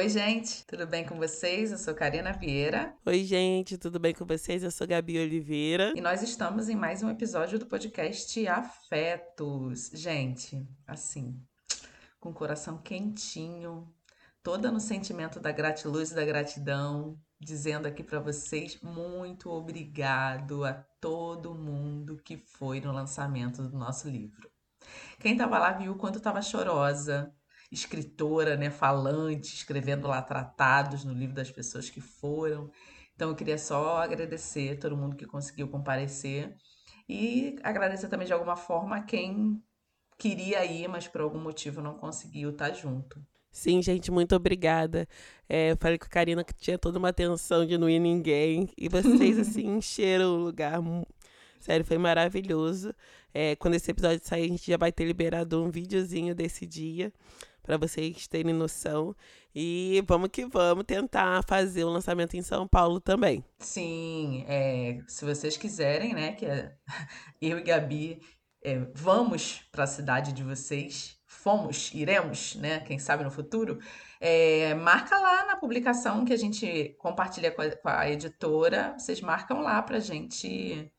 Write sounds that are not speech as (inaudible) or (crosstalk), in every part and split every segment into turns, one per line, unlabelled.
Oi, gente, tudo bem com vocês? Eu sou Karina Vieira.
Oi, gente, tudo bem com vocês? Eu sou Gabi Oliveira.
E nós estamos em mais um episódio do podcast Afetos. Gente, assim, com o coração quentinho, toda no sentimento da gratiluz e da gratidão, dizendo aqui para vocês muito obrigado a todo mundo que foi no lançamento do nosso livro. Quem estava lá viu o quanto estava chorosa, escritora, né, falante, escrevendo lá tratados no livro das pessoas que foram. Então eu queria só agradecer todo mundo que conseguiu comparecer e agradecer também de alguma forma quem queria ir, mas por algum motivo não conseguiu estar junto.
Sim, gente, muito obrigada. É, eu falei com a Karina que tinha toda uma atenção de não ir ninguém. E vocês, (laughs) assim, encheram o lugar. Sério, foi maravilhoso. É, quando esse episódio sair, a gente já vai ter liberado um videozinho desse dia para vocês terem noção. E vamos que vamos tentar fazer o lançamento em São Paulo também.
Sim, é, se vocês quiserem, né, que (laughs) eu e Gabi é, vamos para a cidade de vocês, fomos, iremos, né, quem sabe no futuro, é, marca lá na publicação que a gente compartilha com a, com a editora, vocês marcam lá para gente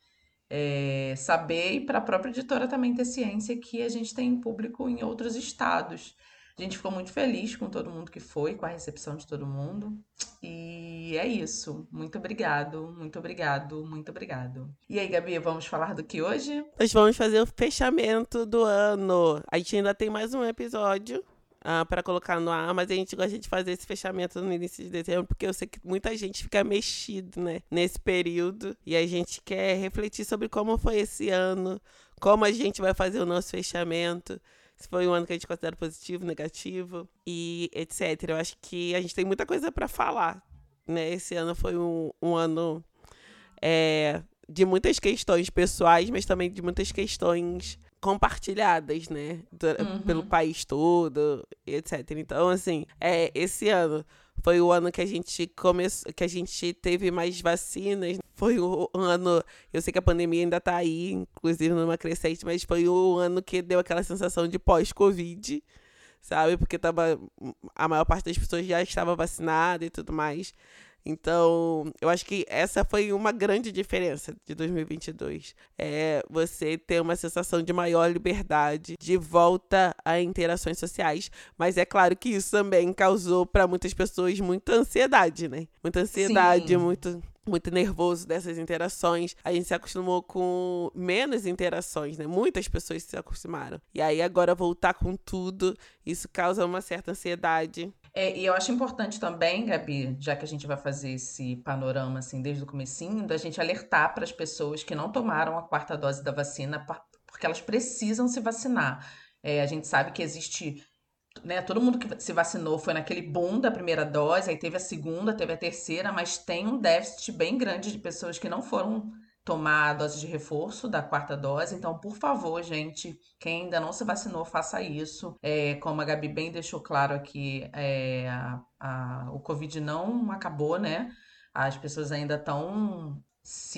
é, saber e para a própria editora também ter ciência que a gente tem público em outros estados. A gente ficou muito feliz com todo mundo que foi, com a recepção de todo mundo. E é isso. Muito obrigado, muito obrigado, muito obrigado. E aí, Gabi, vamos falar do que hoje?
Nós vamos fazer o fechamento do ano. A gente ainda tem mais um episódio Uh, para colocar no ar, mas a gente gosta de fazer esse fechamento no início de dezembro, porque eu sei que muita gente fica mexido, né, nesse período, e a gente quer refletir sobre como foi esse ano, como a gente vai fazer o nosso fechamento, se foi um ano que a gente considera positivo, negativo e etc. Eu acho que a gente tem muita coisa para falar, né? Esse ano foi um, um ano é, de muitas questões pessoais, mas também de muitas questões compartilhadas, né? Do, uhum. Pelo país todo, etc. Então, assim, é, esse ano foi o ano que a gente começou, que a gente teve mais vacinas. Foi o ano, eu sei que a pandemia ainda tá aí, inclusive numa crescente, mas foi o ano que deu aquela sensação de pós-Covid, sabe? Porque tava a maior parte das pessoas já estava vacinada e tudo mais. Então, eu acho que essa foi uma grande diferença de 2022. É você ter uma sensação de maior liberdade, de volta a interações sociais. Mas é claro que isso também causou para muitas pessoas muita ansiedade, né? Muita ansiedade, Sim. muito muito nervoso dessas interações. A gente se acostumou com menos interações, né? Muitas pessoas se acostumaram. E aí agora voltar com tudo, isso causa uma certa ansiedade.
É, e eu acho importante também, Gabi, já que a gente vai fazer esse panorama assim desde o comecinho, da gente alertar para as pessoas que não tomaram a quarta dose da vacina, porque elas precisam se vacinar. É, a gente sabe que existe né, todo mundo que se vacinou foi naquele boom da primeira dose, aí teve a segunda, teve a terceira, mas tem um déficit bem grande de pessoas que não foram tomar a dose de reforço da quarta dose. Então, por favor, gente, quem ainda não se vacinou, faça isso. É, como a Gabi bem deixou claro aqui, é, a, a, o Covid não acabou, né? As pessoas ainda estão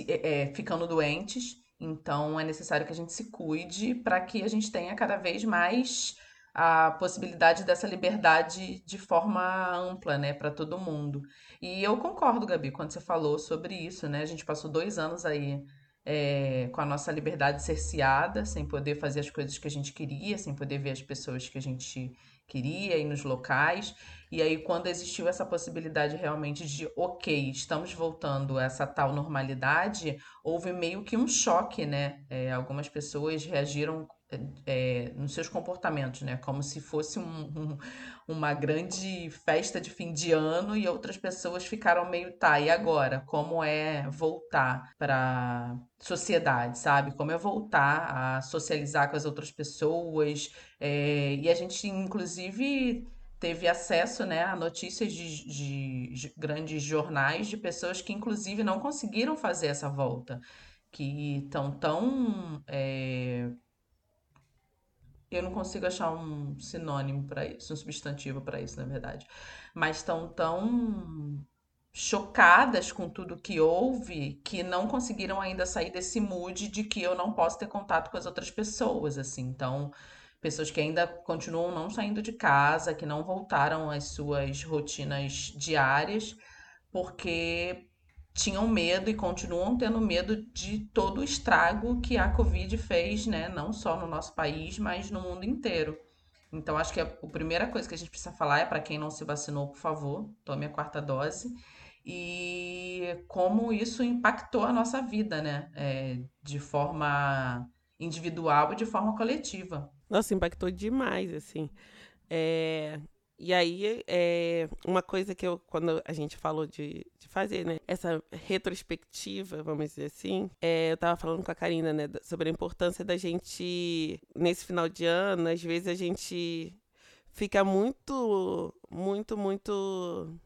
é, é, ficando doentes. Então, é necessário que a gente se cuide para que a gente tenha cada vez mais a possibilidade dessa liberdade de forma ampla, né, para todo mundo. E eu concordo, Gabi, quando você falou sobre isso, né? A gente passou dois anos aí é, com a nossa liberdade cerceada, sem poder fazer as coisas que a gente queria, sem poder ver as pessoas que a gente queria ir nos locais. E aí, quando existiu essa possibilidade realmente de, ok, estamos voltando a essa tal normalidade, houve meio que um choque, né? É, algumas pessoas reagiram é, nos seus comportamentos, né? Como se fosse um, um, uma grande festa de fim de ano e outras pessoas ficaram meio, tá, e agora? Como é voltar para sociedade, sabe? Como é voltar a socializar com as outras pessoas? É, e a gente, inclusive, teve acesso né, a notícias de, de, de grandes jornais de pessoas que, inclusive, não conseguiram fazer essa volta que estão tão é, eu não consigo achar um sinônimo para isso, um substantivo para isso, na verdade. Mas estão tão chocadas com tudo que houve que não conseguiram ainda sair desse mood de que eu não posso ter contato com as outras pessoas, assim. Então, pessoas que ainda continuam não saindo de casa, que não voltaram às suas rotinas diárias, porque tinham medo e continuam tendo medo de todo o estrago que a Covid fez, né? Não só no nosso país, mas no mundo inteiro. Então, acho que a, a primeira coisa que a gente precisa falar é para quem não se vacinou, por favor, tome a quarta dose. E como isso impactou a nossa vida, né? É, de forma individual e de forma coletiva.
Nossa, impactou demais, assim. É, e aí, é, uma coisa que eu, quando a gente falou de, de fazer, né, essa retrospectiva, vamos dizer assim, é, eu tava falando com a Karina, né, sobre a importância da gente, nesse final de ano, às vezes a gente fica muito, muito, muito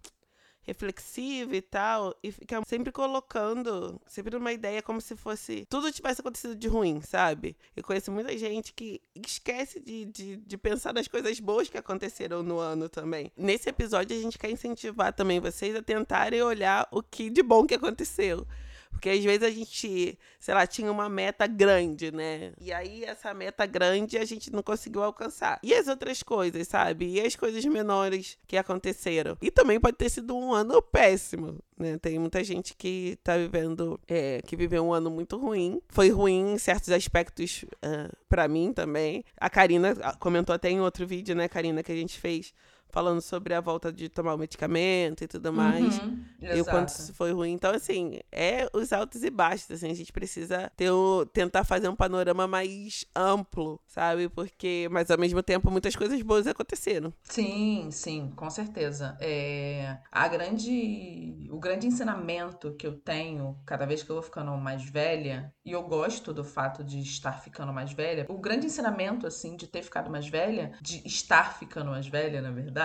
reflexiva e tal, e fica sempre colocando, sempre numa ideia como se fosse tudo tivesse acontecido de ruim, sabe? Eu conheço muita gente que esquece de, de, de pensar nas coisas boas que aconteceram no ano também. Nesse episódio, a gente quer incentivar também vocês a tentarem olhar o que de bom que aconteceu. Porque às vezes a gente, sei lá, tinha uma meta grande, né? E aí essa meta grande a gente não conseguiu alcançar. E as outras coisas, sabe? E as coisas menores que aconteceram. E também pode ter sido um ano péssimo. Né? Tem muita gente que tá vivendo, é, que viveu um ano muito ruim. Foi ruim em certos aspectos uh, ah, para mim também. A Karina comentou até em outro vídeo, né, Karina, que a gente fez falando sobre a volta de tomar o medicamento e tudo mais. Uhum, e o quanto isso foi ruim. Então, assim, é os altos e baixos, assim, a gente precisa ter o, tentar fazer um panorama mais amplo, sabe? Porque, mas ao mesmo tempo, muitas coisas boas aconteceram.
Sim, sim, com certeza. É, a grande, o grande ensinamento que eu tenho cada vez que eu vou ficando mais velha, e eu gosto do fato de estar ficando mais velha, o grande ensinamento, assim, de ter ficado mais velha, de estar ficando mais velha, na verdade,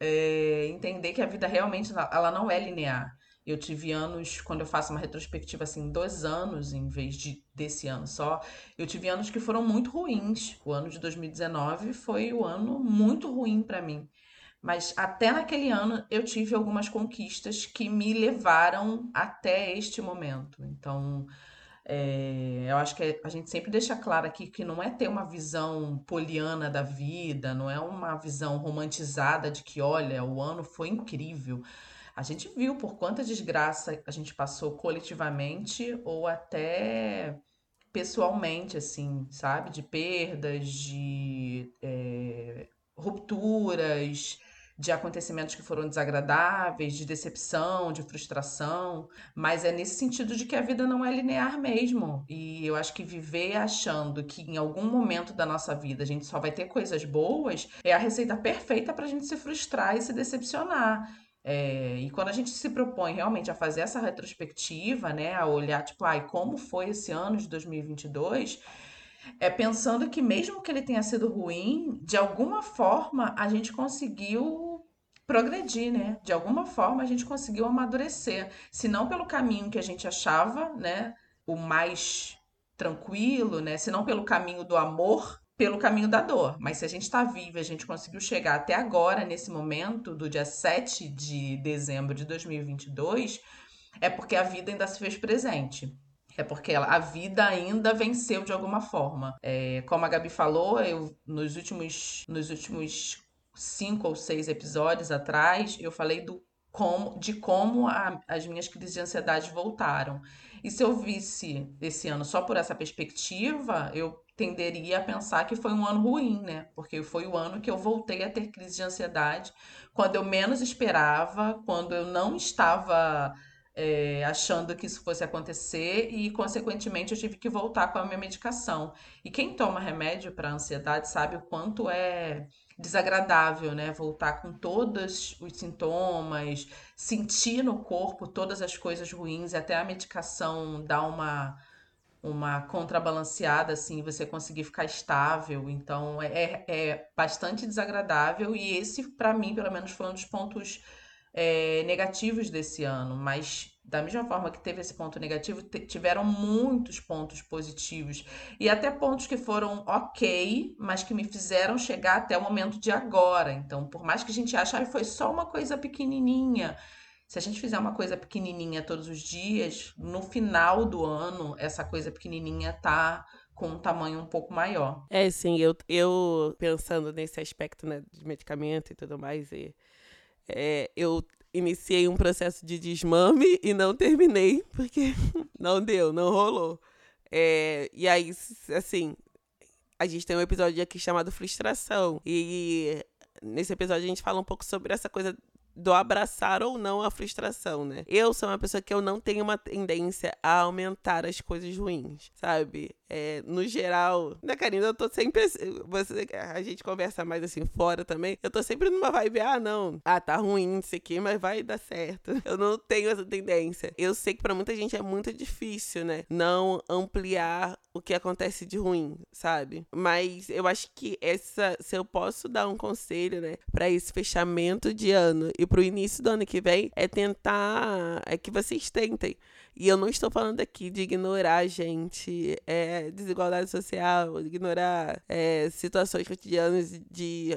é entender que a vida realmente ela não é linear. Eu tive anos, quando eu faço uma retrospectiva assim, dois anos em vez de desse ano só, eu tive anos que foram muito ruins. O ano de 2019 foi o ano muito ruim para mim. Mas até naquele ano eu tive algumas conquistas que me levaram até este momento. Então, é, eu acho que a gente sempre deixa claro aqui que não é ter uma visão poliana da vida, não é uma visão romantizada de que, olha, o ano foi incrível. A gente viu por quanta desgraça a gente passou coletivamente ou até pessoalmente, assim, sabe? De perdas, de é, rupturas, de acontecimentos que foram desagradáveis, de decepção, de frustração, mas é nesse sentido de que a vida não é linear mesmo. E eu acho que viver achando que em algum momento da nossa vida a gente só vai ter coisas boas é a receita perfeita para a gente se frustrar e se decepcionar. É, e quando a gente se propõe realmente a fazer essa retrospectiva, né, a olhar, tipo, ai, como foi esse ano de 2022, é pensando que mesmo que ele tenha sido ruim, de alguma forma a gente conseguiu progredir, né? De alguma forma a gente conseguiu amadurecer, se não pelo caminho que a gente achava, né, o mais tranquilo, né, se não pelo caminho do amor, pelo caminho da dor. Mas se a gente está vivo, a gente conseguiu chegar até agora nesse momento do dia 7 de dezembro de 2022, é porque a vida ainda se fez presente. É porque a vida ainda venceu de alguma forma. É, como a Gabi falou, eu nos últimos, nos últimos cinco ou seis episódios atrás, eu falei do como, de como a, as minhas crises de ansiedade voltaram. E se eu visse esse ano só por essa perspectiva, eu tenderia a pensar que foi um ano ruim, né? Porque foi o ano que eu voltei a ter crise de ansiedade quando eu menos esperava, quando eu não estava é, achando que isso fosse acontecer e, consequentemente, eu tive que voltar com a minha medicação. E quem toma remédio para ansiedade sabe o quanto é desagradável, né? Voltar com todos os sintomas, sentir no corpo todas as coisas ruins, até a medicação dar uma uma contrabalanceada, assim, você conseguir ficar estável. Então, é, é bastante desagradável e esse, para mim, pelo menos, foi um dos pontos é, negativos desse ano, mas da mesma forma que teve esse ponto negativo, tiveram muitos pontos positivos e até pontos que foram ok, mas que me fizeram chegar até o momento de agora. Então, por mais que a gente ache, ah, foi só uma coisa pequenininha. Se a gente fizer uma coisa pequenininha todos os dias, no final do ano, essa coisa pequenininha tá com um tamanho um pouco maior.
É, sim, eu, eu pensando nesse aspecto né, de medicamento e tudo mais, e, é, eu iniciei um processo de desmame e não terminei, (laughs) porque não deu, não rolou. É, e aí, assim, a gente tem um episódio aqui chamado Frustração. E nesse episódio a gente fala um pouco sobre essa coisa do abraçar ou não a frustração, né? Eu sou uma pessoa que eu não tenho uma tendência a aumentar as coisas ruins, sabe? É, no geral, né, Karina, eu tô sempre. Você, a gente conversa mais assim fora também. Eu tô sempre numa vibe, ah, não. Ah, tá ruim isso aqui, mas vai dar certo. (laughs) Eu não tenho essa tendência. Eu sei que para muita gente é muito difícil, né? Não ampliar o que acontece de ruim, sabe? Mas eu acho que essa. Se eu posso dar um conselho, né, para esse fechamento de ano e pro início do ano que vem, é tentar. É que vocês tentem e eu não estou falando aqui de ignorar, gente, é, desigualdade social, ignorar é, situações cotidianas de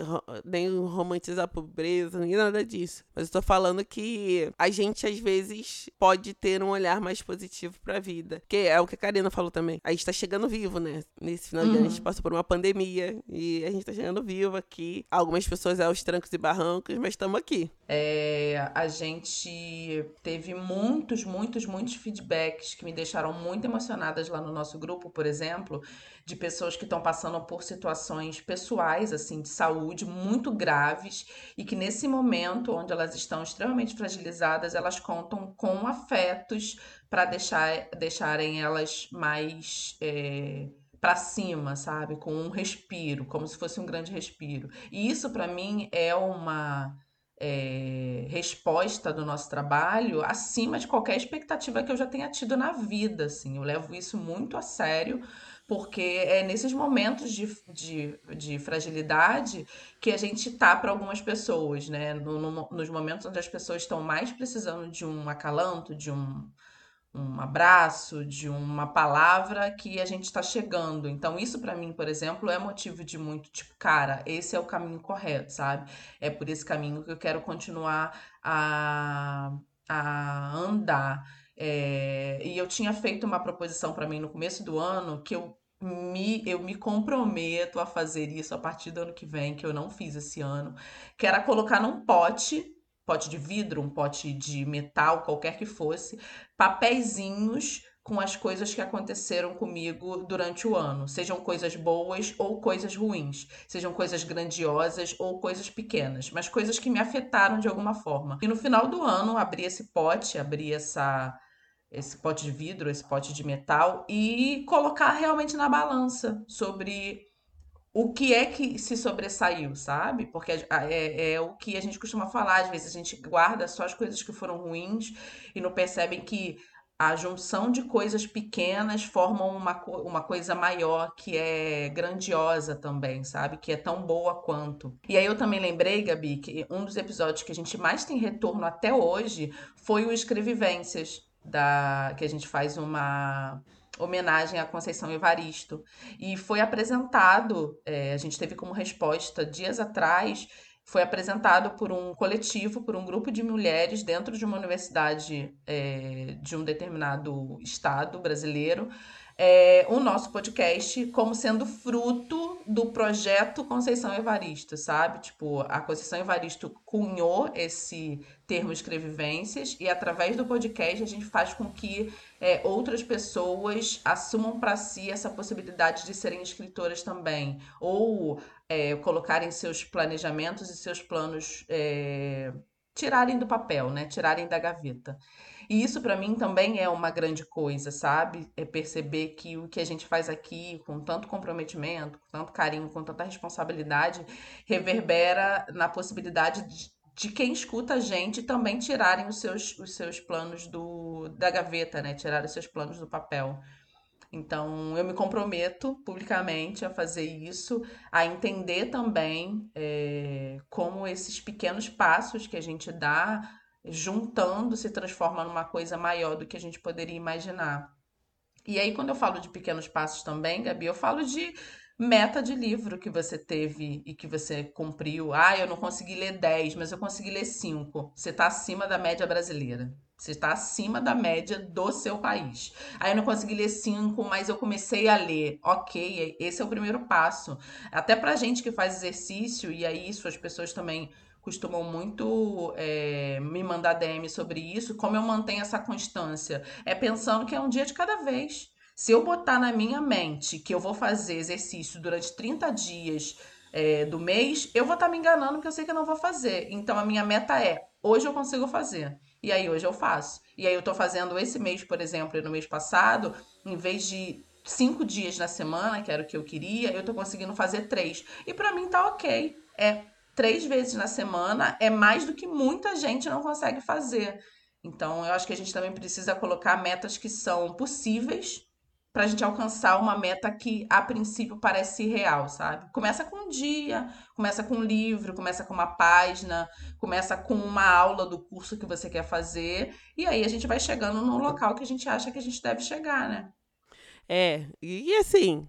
nem romantizar a pobreza, nem nada disso. Mas estou falando que a gente, às vezes, pode ter um olhar mais positivo para a vida. Que é o que a Karina falou também. A gente está chegando vivo, né? Nesse final de ano a gente uhum. passou por uma pandemia e a gente está chegando vivo aqui. Algumas pessoas é aos trancos e barrancos, mas estamos aqui.
É, a gente teve muitos, muitos, muitos feedbacks que me deixaram muito emocionadas lá no nosso grupo, por exemplo, de pessoas que estão passando por situações pessoais, assim, de saúde muito graves e que nesse momento, onde elas estão extremamente fragilizadas, elas contam com afetos para deixar, deixarem elas mais. É, para cima, sabe? Com um respiro, como se fosse um grande respiro. E isso para mim é uma é, resposta do nosso trabalho acima de qualquer expectativa que eu já tenha tido na vida. Assim. Eu levo isso muito a sério, porque é nesses momentos de, de, de fragilidade que a gente tá para algumas pessoas, né? No, no, nos momentos onde as pessoas estão mais precisando de um acalanto, de um um abraço, de uma palavra que a gente está chegando. Então, isso para mim, por exemplo, é motivo de muito tipo, cara, esse é o caminho correto, sabe? É por esse caminho que eu quero continuar a, a andar. É, e eu tinha feito uma proposição para mim no começo do ano que eu me, eu me comprometo a fazer isso a partir do ano que vem, que eu não fiz esse ano, que era colocar num pote pote de vidro, um pote de metal, qualquer que fosse, papeizinhos com as coisas que aconteceram comigo durante o ano, sejam coisas boas ou coisas ruins, sejam coisas grandiosas ou coisas pequenas, mas coisas que me afetaram de alguma forma. E no final do ano, abri esse pote, abri essa esse pote de vidro, esse pote de metal e colocar realmente na balança sobre o que é que se sobressaiu, sabe? Porque é, é, o que a gente costuma falar, às vezes a gente guarda só as coisas que foram ruins e não percebem que a junção de coisas pequenas formam uma, uma coisa maior que é grandiosa também, sabe? Que é tão boa quanto. E aí eu também lembrei, Gabi, que um dos episódios que a gente mais tem retorno até hoje foi o Escrevivências, da, que a gente faz uma homenagem à Conceição Evaristo. E foi apresentado, é, a gente teve como resposta dias atrás, foi apresentado por um coletivo, por um grupo de mulheres dentro de uma universidade é, de um determinado estado brasileiro, é, o nosso podcast como sendo fruto do projeto Conceição Evaristo, sabe? Tipo, a Conceição Evaristo cunhou esse termo escrevivências e através do podcast a gente faz com que é, outras pessoas assumam para si essa possibilidade de serem escritoras também, ou é, colocarem seus planejamentos e seus planos, é, tirarem do papel, né? Tirarem da gaveta. E isso para mim também é uma grande coisa, sabe? É perceber que o que a gente faz aqui com tanto comprometimento, com tanto carinho, com tanta responsabilidade, reverbera na possibilidade de, de quem escuta a gente também tirarem os seus, os seus planos do, da gaveta, né? Tirar os seus planos do papel. Então, eu me comprometo publicamente a fazer isso, a entender também é, como esses pequenos passos que a gente dá juntando se transforma numa coisa maior do que a gente poderia imaginar. E aí, quando eu falo de pequenos passos também, Gabi, eu falo de meta de livro que você teve e que você cumpriu. Ah, eu não consegui ler 10, mas eu consegui ler 5. Você está acima da média brasileira. Você está acima da média do seu país. Aí eu não consegui ler 5, mas eu comecei a ler. Ok, esse é o primeiro passo. Até pra gente que faz exercício, e aí isso as pessoas também costumam muito é, me mandar DM sobre isso, como eu mantenho essa constância? É pensando que é um dia de cada vez. Se eu botar na minha mente que eu vou fazer exercício durante 30 dias é, do mês, eu vou estar tá me enganando porque eu sei que eu não vou fazer. Então a minha meta é: hoje eu consigo fazer. E aí hoje eu faço. E aí eu tô fazendo esse mês, por exemplo, e no mês passado, em vez de cinco dias na semana, que era o que eu queria, eu tô conseguindo fazer três. E para mim tá ok. É três vezes na semana, é mais do que muita gente não consegue fazer. Então eu acho que a gente também precisa colocar metas que são possíveis para a gente alcançar uma meta que a princípio parece real, sabe? Começa com um dia, começa com um livro, começa com uma página, começa com uma aula do curso que você quer fazer, e aí a gente vai chegando no local que a gente acha que a gente deve chegar, né?
É, e assim,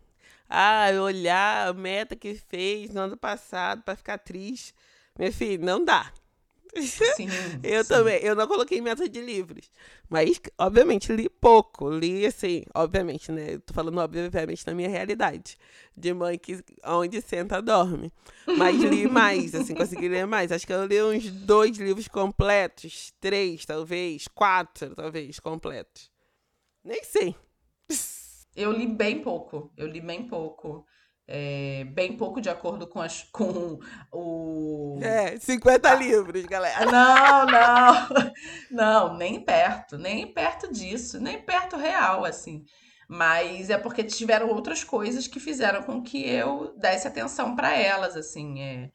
ah, olhar a meta que fez no ano passado para ficar triste, meu filho, não dá. Sim, (laughs) eu sim. também. Eu não coloquei meta de livros. Mas, obviamente, li pouco. Li, assim, obviamente, né? Eu tô falando, obviamente, na minha realidade. De mãe que onde senta, dorme. Mas li (laughs) mais, assim, consegui ler mais. Acho que eu li uns dois livros completos. Três, talvez. Quatro, talvez, completos. Nem sei.
Eu li bem pouco. Eu li bem pouco é, bem pouco de acordo com, as, com o.
É, 50 ah, livros, galera. (laughs)
Não, não. (laughs) Não, nem perto, nem perto disso, nem perto real, assim. Mas é porque tiveram outras coisas que fizeram com que eu desse atenção para elas, assim. É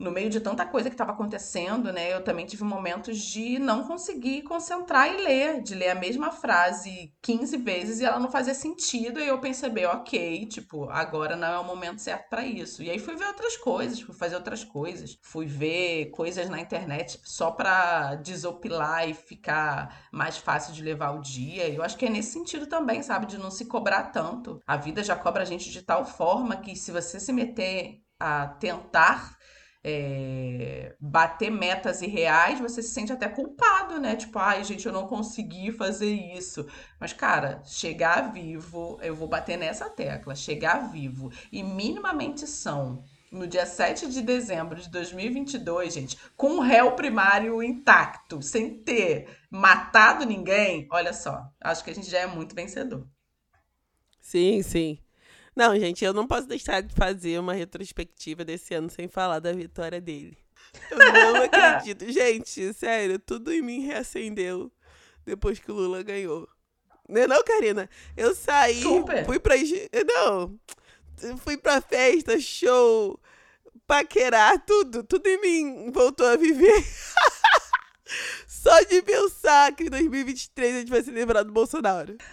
no meio de tanta coisa que estava acontecendo, né, eu também tive momentos de não conseguir concentrar e ler, de ler a mesma frase 15 vezes e ela não fazia sentido, e eu percebi, ok, tipo, agora não é o momento certo para isso. E aí fui ver outras coisas, fui fazer outras coisas, fui ver coisas na internet só para desopilar e ficar mais fácil de levar o dia. Eu acho que é nesse sentido também, sabe, de não se cobrar tanto. A vida já cobra a gente de tal forma que se você se meter a tentar é, bater metas irreais, você se sente até culpado, né? Tipo, ai, gente, eu não consegui fazer isso. Mas, cara, chegar vivo, eu vou bater nessa tecla, chegar vivo e minimamente são. No dia 7 de dezembro de 2022, gente, com o réu primário intacto, sem ter matado ninguém, olha só, acho que a gente já é muito vencedor.
Sim, sim. Não, gente, eu não posso deixar de fazer uma retrospectiva desse ano sem falar da vitória dele. Eu não (laughs) acredito. Gente, sério, tudo em mim reacendeu depois que o Lula ganhou. Não, é não Karina? Eu saí, Super. fui pra. Não, fui pra festa, show, paquerar, tudo. Tudo em mim voltou a viver. (laughs) Só de pensar que em 2023 a gente vai se lembrar do Bolsonaro. (laughs)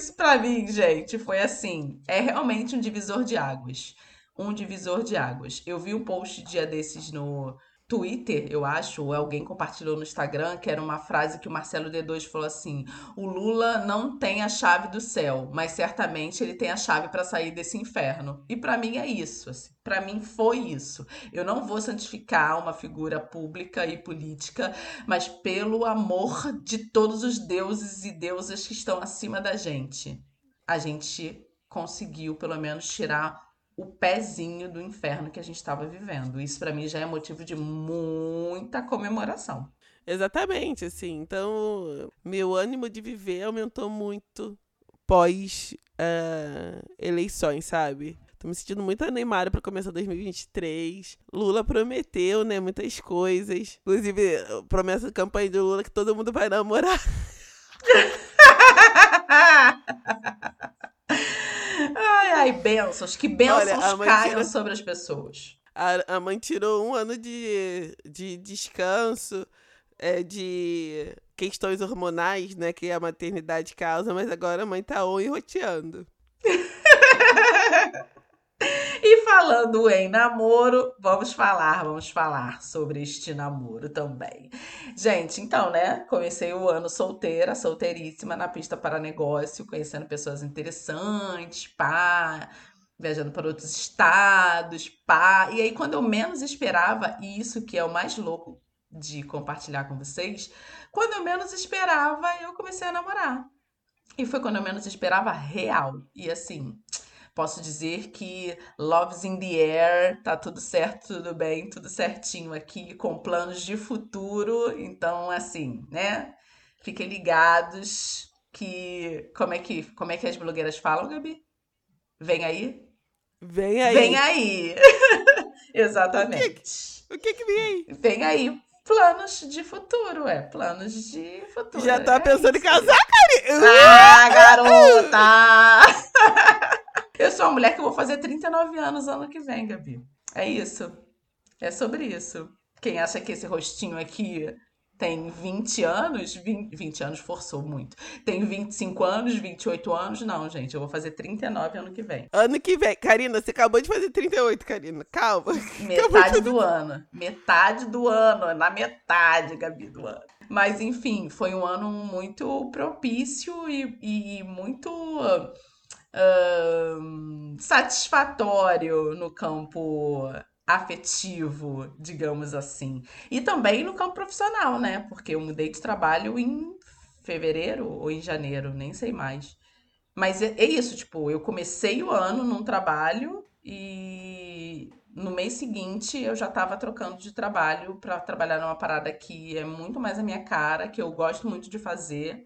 Isso para mim, gente, foi assim. É realmente um divisor de águas. Um divisor de águas. Eu vi um post dia desses no, Twitter, eu acho, ou alguém compartilhou no Instagram, que era uma frase que o Marcelo D2 falou assim: o Lula não tem a chave do céu, mas certamente ele tem a chave para sair desse inferno. E para mim é isso, assim, para mim foi isso. Eu não vou santificar uma figura pública e política, mas pelo amor de todos os deuses e deusas que estão acima da gente, a gente conseguiu pelo menos tirar o pezinho do inferno que a gente estava vivendo. Isso para mim já é motivo de muita comemoração.
Exatamente, assim. Então, meu ânimo de viver aumentou muito pós uh, eleições, sabe? Tô me sentindo muito animada para começar 2023. Lula prometeu, né, muitas coisas. Inclusive, promessa de campanha de Lula que todo mundo vai namorar. (laughs)
Ai, ai, bênçãos. Que bênçãos Olha, caiam tira... sobre as pessoas.
A, a mãe tirou um ano de, de descanso, é, de questões hormonais, né? Que a maternidade causa, mas agora a mãe tá on e roteando. (laughs)
E falando em namoro, vamos falar, vamos falar sobre este namoro também. Gente, então, né? Comecei o ano solteira, solteiríssima, na pista para negócio, conhecendo pessoas interessantes, pá, viajando para outros estados, pá. E aí, quando eu menos esperava, e isso que é o mais louco de compartilhar com vocês, quando eu menos esperava, eu comecei a namorar. E foi quando eu menos esperava real. E assim, posso dizer que Love's in the Air, tá tudo certo, tudo bem, tudo certinho aqui, com planos de futuro. Então, assim, né? Fiquem ligados que. Como é que, como é que as blogueiras falam, Gabi? Vem aí?
Vem aí.
Vem aí! (laughs) Exatamente.
O que, que vem aí?
Vem aí planos de futuro, é. Planos de futuro.
Já tá
é
pensando
isso.
em casar, cara?
Ah, garota! Eu uma mulher que vou fazer 39 anos ano que vem, Gabi. É isso. É sobre isso. Quem acha que esse rostinho aqui tem 20 anos, 20, 20 anos forçou muito. Tem 25 anos, 28 anos, não, gente. Eu vou fazer 39 ano que vem.
Ano que vem. Karina, você acabou de fazer 38, Karina. Calma. (laughs)
Metade do ano. Metade do ano. Na metade, Gabi, do ano. Mas, enfim, foi um ano muito propício e, e muito satisfatório no campo afetivo, digamos assim. E também no campo profissional, né? Porque eu mudei de trabalho em fevereiro ou em janeiro, nem sei mais. Mas é, é isso, tipo, eu comecei o ano num trabalho e no mês seguinte eu já tava trocando de trabalho para trabalhar numa parada que é muito mais a minha cara, que eu gosto muito de fazer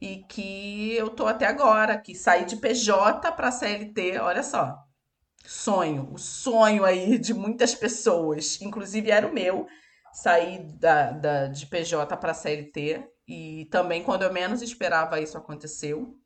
e que eu tô até agora, que saí de PJ para CLT, olha só. Sonho, o sonho aí de muitas pessoas, inclusive era o meu, sair da, da, de PJ para CLT e também quando eu menos esperava isso aconteceu.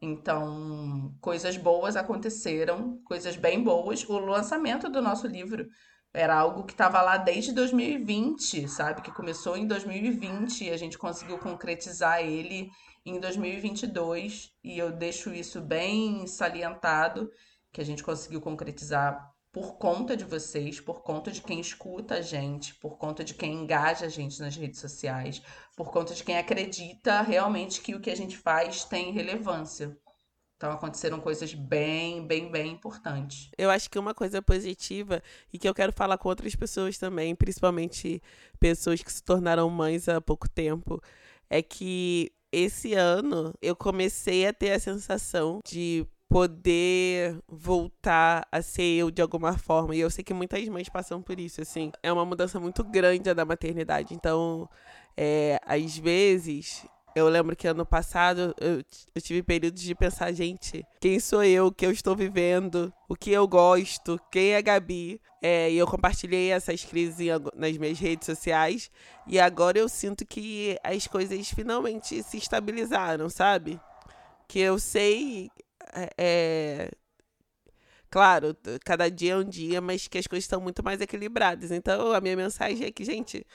Então, coisas boas aconteceram, coisas bem boas. O lançamento do nosso livro era algo que estava lá desde 2020, sabe? Que começou em 2020 e a gente conseguiu concretizar ele em 2022 e eu deixo isso bem salientado que a gente conseguiu concretizar por conta de vocês, por conta de quem escuta a gente, por conta de quem engaja a gente nas redes sociais, por conta de quem acredita realmente que o que a gente faz tem relevância. Então aconteceram coisas bem, bem, bem importantes.
Eu acho que uma coisa positiva e que eu quero falar com outras pessoas também, principalmente pessoas que se tornaram mães há pouco tempo, é que esse ano eu comecei a ter a sensação de poder voltar a ser eu de alguma forma. E eu sei que muitas mães passam por isso, assim. É uma mudança muito grande a da maternidade. Então, é, às vezes, eu lembro que ano passado eu, eu tive períodos de pensar, gente, quem sou eu, o que eu estou vivendo, o que eu gosto, quem é a Gabi. É, e eu compartilhei essas crises nas minhas redes sociais. E agora eu sinto que as coisas finalmente se estabilizaram, sabe? Que eu sei. é, é, claro, cada dia é um dia, mas que as coisas estão muito mais equilibradas. Então, a minha mensagem é que, gente,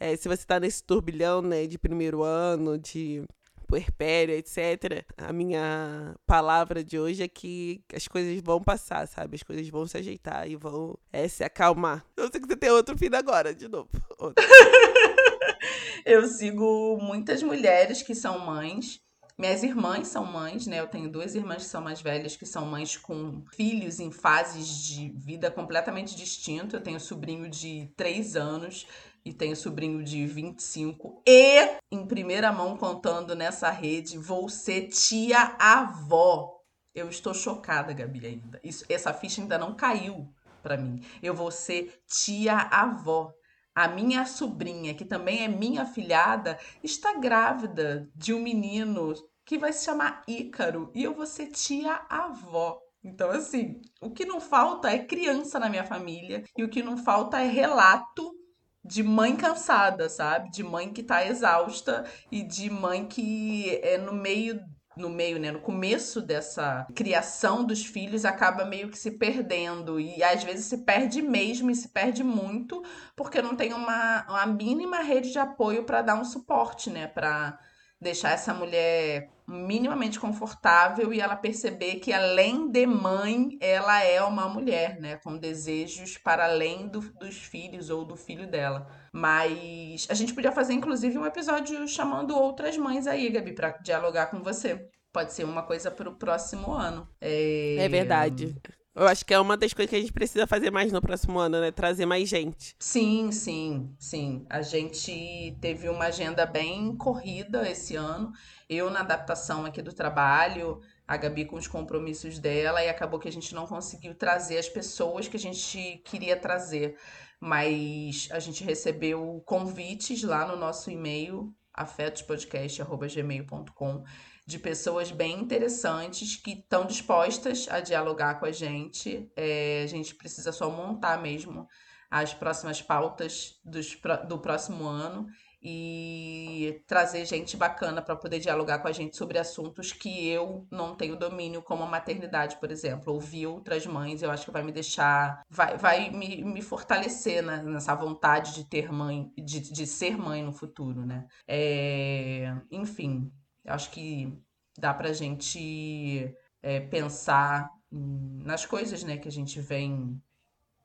é, se você tá nesse turbilhão, né, de primeiro ano, de puerpério, etc., a minha palavra de hoje é que as coisas vão passar, sabe? As coisas vão se ajeitar e vão é, se acalmar. Eu sei que você tem outro filho agora, de novo. (laughs)
Eu sigo muitas mulheres que são mães. Minhas irmãs são mães, né? Eu tenho duas irmãs que são mais velhas, que são mães com filhos em fases de vida completamente distintas. Eu tenho sobrinho de 3 anos e tenho sobrinho de 25. E, em primeira mão, contando nessa rede, vou ser tia-avó. Eu estou chocada, Gabi, ainda. Isso, essa ficha ainda não caiu pra mim. Eu vou ser tia-avó. A minha sobrinha, que também é minha filhada, está grávida de um menino que vai se chamar Ícaro e eu vou ser tia-avó. Então, assim, o que não falta é criança na minha família e o que não falta é relato de mãe cansada, sabe? De mãe que tá exausta e de mãe que é no meio no meio, né, no começo dessa criação dos filhos acaba meio que se perdendo. E às vezes se perde mesmo e se perde muito porque não tem uma, uma mínima rede de apoio para dar um suporte, né, para deixar essa mulher minimamente confortável e ela perceber que além de mãe, ela é uma mulher, né, com desejos para além do, dos filhos ou do filho dela. Mas a gente podia fazer inclusive um episódio chamando outras mães aí, Gabi, para dialogar com você. Pode ser uma coisa para o próximo ano.
É... é verdade. Eu acho que é uma das coisas que a gente precisa fazer mais no próximo ano, né? Trazer mais gente.
Sim, sim, sim. A gente teve uma agenda bem corrida esse ano. Eu na adaptação aqui do trabalho, a Gabi com os compromissos dela, e acabou que a gente não conseguiu trazer as pessoas que a gente queria trazer. Mas a gente recebeu convites lá no nosso e-mail, afetospodcast.gmail.com de pessoas bem interessantes que estão dispostas a dialogar com a gente. É, a gente precisa só montar mesmo as próximas pautas dos, do próximo ano e trazer gente bacana para poder dialogar com a gente sobre assuntos que eu não tenho domínio, como a maternidade, por exemplo. Ouvir outras mães, eu acho que vai me deixar, vai, vai me, me fortalecer né, nessa vontade de ter mãe, de, de ser mãe no futuro, né? É, enfim, eu acho que dá para a gente é, pensar nas coisas né, que a gente vem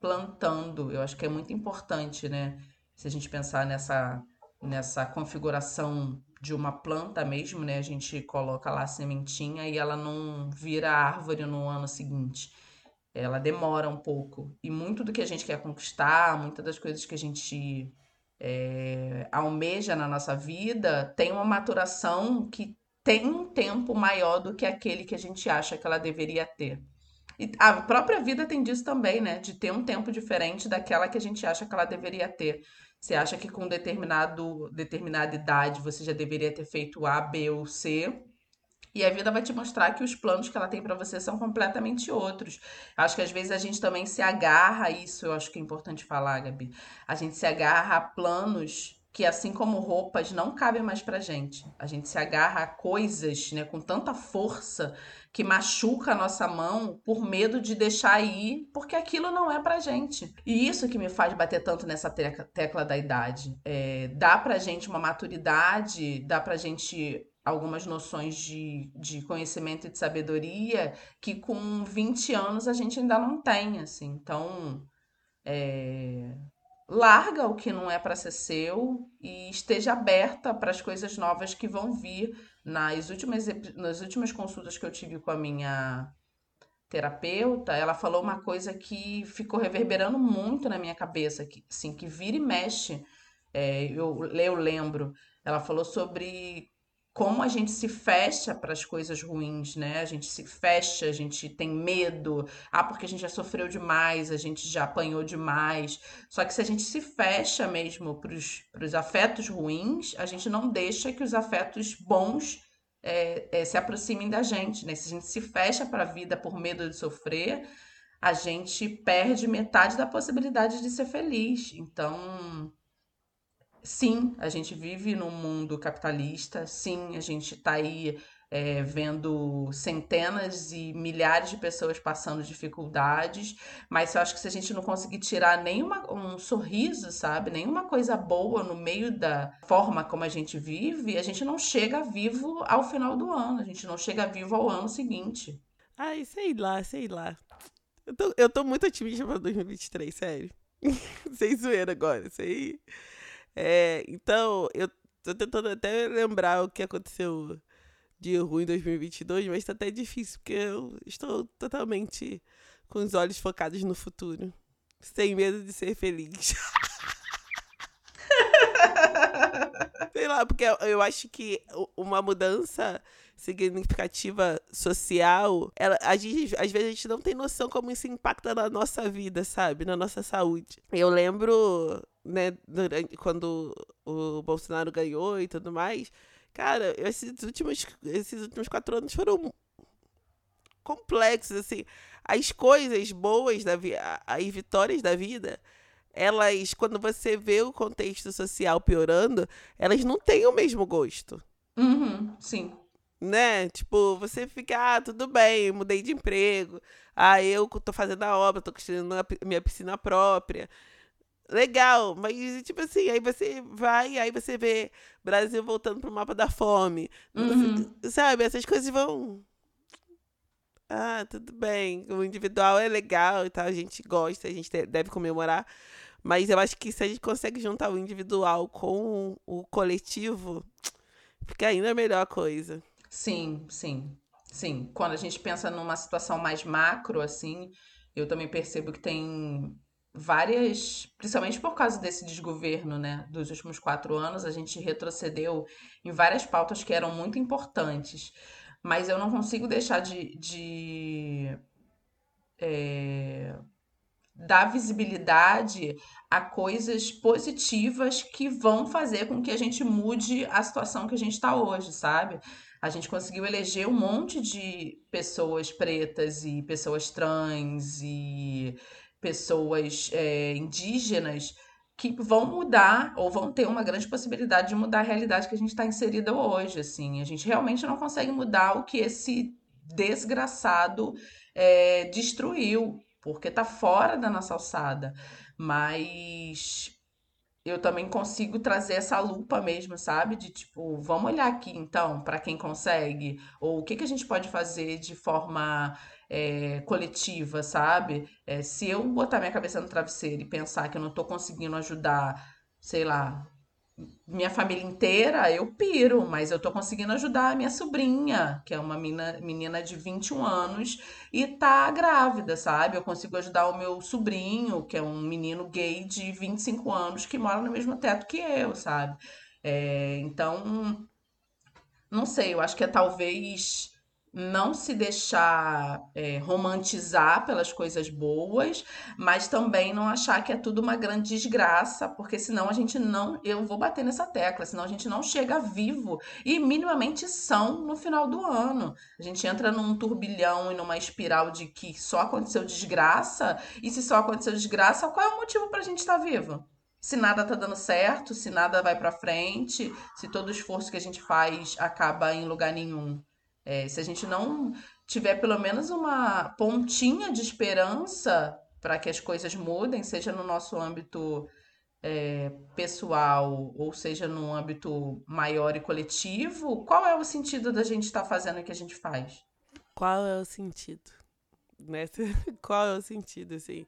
plantando. Eu acho que é muito importante, né? Se a gente pensar nessa, nessa configuração de uma planta mesmo, né? A gente coloca lá a sementinha e ela não vira árvore no ano seguinte. Ela demora um pouco. E muito do que a gente quer conquistar, muitas das coisas que a gente é, almeja na nossa vida, tem uma maturação que tem um tempo maior do que aquele que a gente acha que ela deveria ter. E a própria vida tem disso também, né? De ter um tempo diferente daquela que a gente acha que ela deveria ter. Você acha que com determinado, determinada idade você já deveria ter feito A, B ou C. E a vida vai te mostrar que os planos que ela tem para você são completamente outros. Acho que às vezes a gente também se agarra a isso, eu acho que é importante falar, Gabi. A gente se agarra a planos que assim como roupas não cabem mais pra gente. A gente se agarra a coisas, né, com tanta força que machuca a nossa mão por medo de deixar ir, porque aquilo não é pra gente. E isso que me faz bater tanto nessa tecla da idade. É, dá pra gente uma maturidade, dá pra gente algumas noções de, de conhecimento e de sabedoria que com 20 anos a gente ainda não tem, assim. Então, é, larga o que não é para ser seu e esteja aberta para as coisas novas que vão vir. Nas últimas, nas últimas consultas que eu tive com a minha terapeuta, ela falou uma coisa que ficou reverberando muito na minha cabeça, que, assim, que vira e mexe. É, eu, eu lembro. Ela falou sobre como a gente se fecha para as coisas ruins, né? A gente se fecha, a gente tem medo, ah, porque a gente já sofreu demais, a gente já apanhou demais. Só que se a gente se fecha mesmo para os afetos ruins, a gente não deixa que os afetos bons é, é, se aproximem da gente, né? Se a gente se fecha para a vida por medo de sofrer, a gente perde metade da possibilidade de ser feliz. Então, sim, a gente vive num mundo capitalista, sim, a gente está aí é, vendo centenas e milhares de pessoas passando dificuldades, mas eu acho que se a gente não conseguir tirar nenhuma um sorriso, sabe, nenhuma coisa boa no meio da forma como a gente vive, a gente não chega vivo ao final do ano, a gente não chega vivo ao ano seguinte.
Ai, sei lá, sei lá. Eu tô, eu tô muito otimista pra 2023, sério. (laughs) Sem zoeira agora, sei. É, então, eu tô tentando até lembrar o que aconteceu de ruim em 2022, mas tá até difícil, porque eu estou totalmente com os olhos focados no futuro. Sem medo de ser feliz. (laughs) Sei lá, porque eu acho que uma mudança significativa social, ela, a gente, às vezes a gente não tem noção como isso impacta na nossa vida, sabe? Na nossa saúde. Eu lembro, né, durante, quando o Bolsonaro ganhou e tudo mais, cara, esses últimos, esses últimos quatro anos foram complexos, assim. As coisas boas da vida, as vitórias da vida, elas, quando você vê o contexto social piorando, elas não têm o mesmo gosto.
Uhum, sim
né? Tipo, você fica, ah, tudo bem, mudei de emprego. Ah, eu tô fazendo a obra, tô construindo a minha piscina própria. Legal, mas tipo assim, aí você vai, aí você vê Brasil voltando pro mapa da fome. Uhum. Sabe, essas coisas vão. Ah, tudo bem. O individual é legal e tal, a gente gosta, a gente deve comemorar. Mas eu acho que se a gente consegue juntar o individual com o coletivo, fica ainda a melhor coisa.
Sim, sim. Sim. Quando a gente pensa numa situação mais macro, assim, eu também percebo que tem várias, principalmente por causa desse desgoverno, né, dos últimos quatro anos, a gente retrocedeu em várias pautas que eram muito importantes. Mas eu não consigo deixar de, de é, dar visibilidade a coisas positivas que vão fazer com que a gente mude a situação que a gente está hoje, sabe? A gente conseguiu eleger um monte de pessoas pretas e pessoas trans e pessoas é, indígenas que vão mudar ou vão ter uma grande possibilidade de mudar a realidade que a gente está inserida hoje. Assim, a gente realmente não consegue mudar o que esse desgraçado é, destruiu, porque está fora da nossa alçada. Mas eu também consigo trazer essa lupa mesmo, sabe? De tipo, vamos olhar aqui então para quem consegue, ou o que, que a gente pode fazer de forma é, coletiva, sabe? É, se eu botar minha cabeça no travesseiro e pensar que eu não estou conseguindo ajudar, sei lá, minha família inteira, eu piro, mas eu tô conseguindo ajudar a minha sobrinha, que é uma menina, menina de 21 anos e tá grávida, sabe? Eu consigo ajudar o meu sobrinho, que é um menino gay de 25 anos, que mora no mesmo teto que eu, sabe? É, então, não sei, eu acho que é talvez não se deixar é, romantizar pelas coisas boas, mas também não achar que é tudo uma grande desgraça, porque senão a gente não. Eu vou bater nessa tecla, senão a gente não chega vivo e minimamente são no final do ano. A gente entra num turbilhão e numa espiral de que só aconteceu desgraça, e se só aconteceu desgraça, qual é o motivo para a gente estar tá vivo? se nada tá dando certo, se nada vai para frente, se todo esforço que a gente faz acaba em lugar nenhum. É, se a gente não tiver pelo menos uma pontinha de esperança para que as coisas mudem, seja no nosso âmbito é, pessoal ou seja no âmbito maior e coletivo, qual é o sentido da gente estar tá fazendo o que a gente faz?
Qual é o sentido? Né? (laughs) qual é o sentido, assim?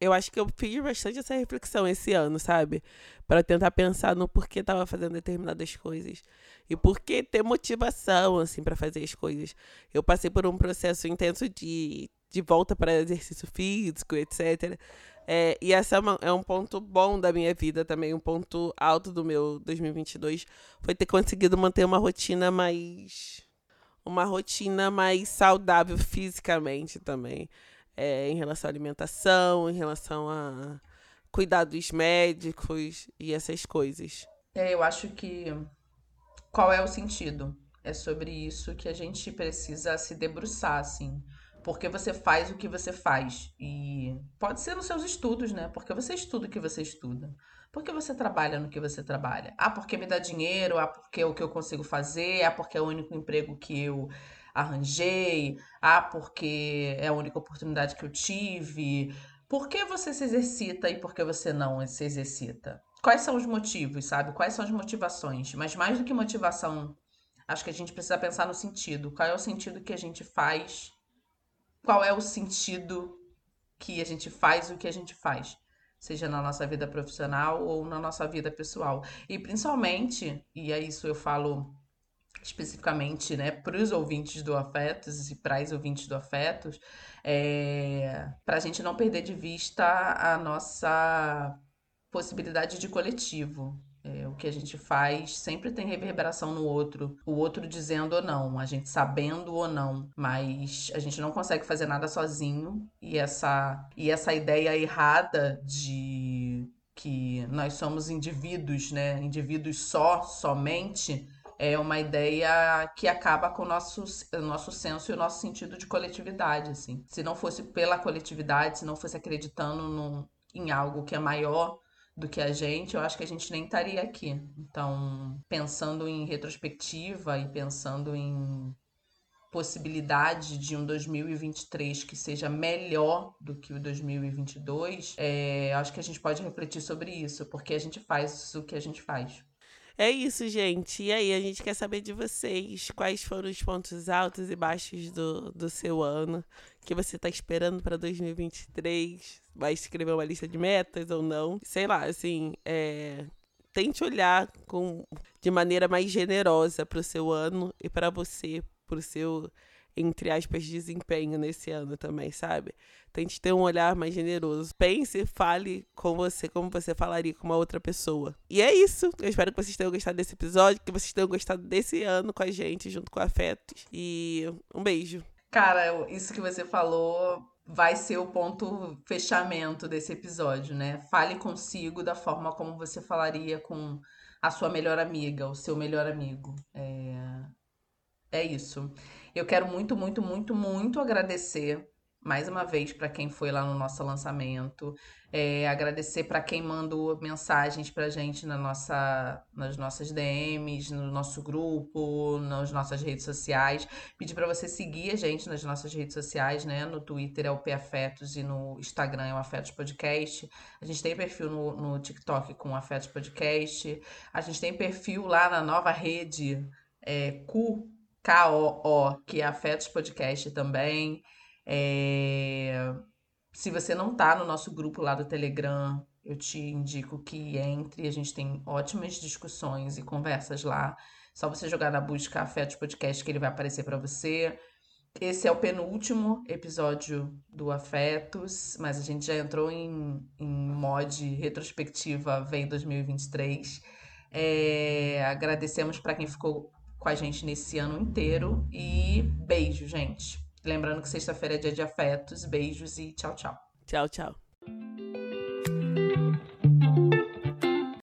Eu acho que eu fiz bastante essa reflexão esse ano, sabe? Para tentar pensar no porquê estava fazendo determinadas coisas e por que ter motivação assim para fazer as coisas. Eu passei por um processo intenso de, de volta para exercício físico, etc. É, e essa é, uma, é um ponto bom da minha vida também, um ponto alto do meu 2022 foi ter conseguido manter uma rotina mais uma rotina mais saudável fisicamente também é, em relação à alimentação, em relação a cuidados médicos e essas coisas.
É, eu acho que qual é o sentido? É sobre isso que a gente precisa se debruçar, assim. Porque você faz o que você faz. E pode ser nos seus estudos, né? Porque você estuda o que você estuda. Porque você trabalha no que você trabalha. Ah, porque me dá dinheiro, ah, porque é o que eu consigo fazer, ah, porque é o único emprego que eu arranjei, ah, porque é a única oportunidade que eu tive. Por que você se exercita e por que você não se exercita? Quais são os motivos, sabe? Quais são as motivações? Mas mais do que motivação, acho que a gente precisa pensar no sentido. Qual é o sentido que a gente faz? Qual é o sentido que a gente faz o que a gente faz? Seja na nossa vida profissional ou na nossa vida pessoal. E principalmente, e é isso eu falo especificamente né, para os ouvintes do Afetos e para as ouvintes do Afetos, é, para a gente não perder de vista a nossa possibilidade de coletivo. É, o que a gente faz sempre tem reverberação no outro, o outro dizendo ou não, a gente sabendo ou não, mas a gente não consegue fazer nada sozinho e essa, e essa ideia errada de que nós somos indivíduos, né? Indivíduos só, somente, é uma ideia que acaba com o nosso, o nosso senso e o nosso sentido de coletividade, assim. Se não fosse pela coletividade, se não fosse acreditando em algo que é maior do que a gente, eu acho que a gente nem estaria aqui. Então, pensando em retrospectiva e pensando em possibilidade de um 2023 que seja melhor do que o 2022, é, acho que a gente pode refletir sobre isso, porque a gente faz o que a gente faz.
É isso, gente. E aí, a gente quer saber de vocês quais foram os pontos altos e baixos do, do seu ano, que você está esperando para 2023. Vai escrever uma lista de metas ou não? Sei lá, assim, é, tente olhar com, de maneira mais generosa para o seu ano e para você, para o seu, entre aspas, desempenho nesse ano também, sabe? Tente ter um olhar mais generoso. Pense, fale com você como você falaria com uma outra pessoa. E é isso. Eu espero que vocês tenham gostado desse episódio, que vocês tenham gostado desse ano com a gente, junto com Afetos. E um beijo.
Cara, isso que você falou vai ser o ponto fechamento desse episódio, né? Fale consigo da forma como você falaria com a sua melhor amiga, o seu melhor amigo. É, é isso. Eu quero muito, muito, muito, muito agradecer mais uma vez para quem foi lá no nosso lançamento, é, agradecer para quem mandou mensagens para gente na nossa, nas nossas DMs, no nosso grupo, nas nossas redes sociais. Pedir para você seguir a gente nas nossas redes sociais, né? No Twitter é o P Afetos e no Instagram é o Afetos Podcast. A gente tem perfil no, no TikTok com Afetos Podcast. A gente tem perfil lá na nova rede é, Q, K-O-O, que é Afetos Podcast também. É... Se você não tá no nosso grupo lá do Telegram, eu te indico que entre. A gente tem ótimas discussões e conversas lá. Só você jogar na busca Afetos Podcast que ele vai aparecer para você. Esse é o penúltimo episódio do Afetos, mas a gente já entrou em, em mod retrospectiva Vem 2023. É, agradecemos para quem ficou com a gente nesse ano inteiro e beijo, gente. Lembrando que sexta-feira é dia de afetos, beijos e tchau, tchau.
Tchau, tchau.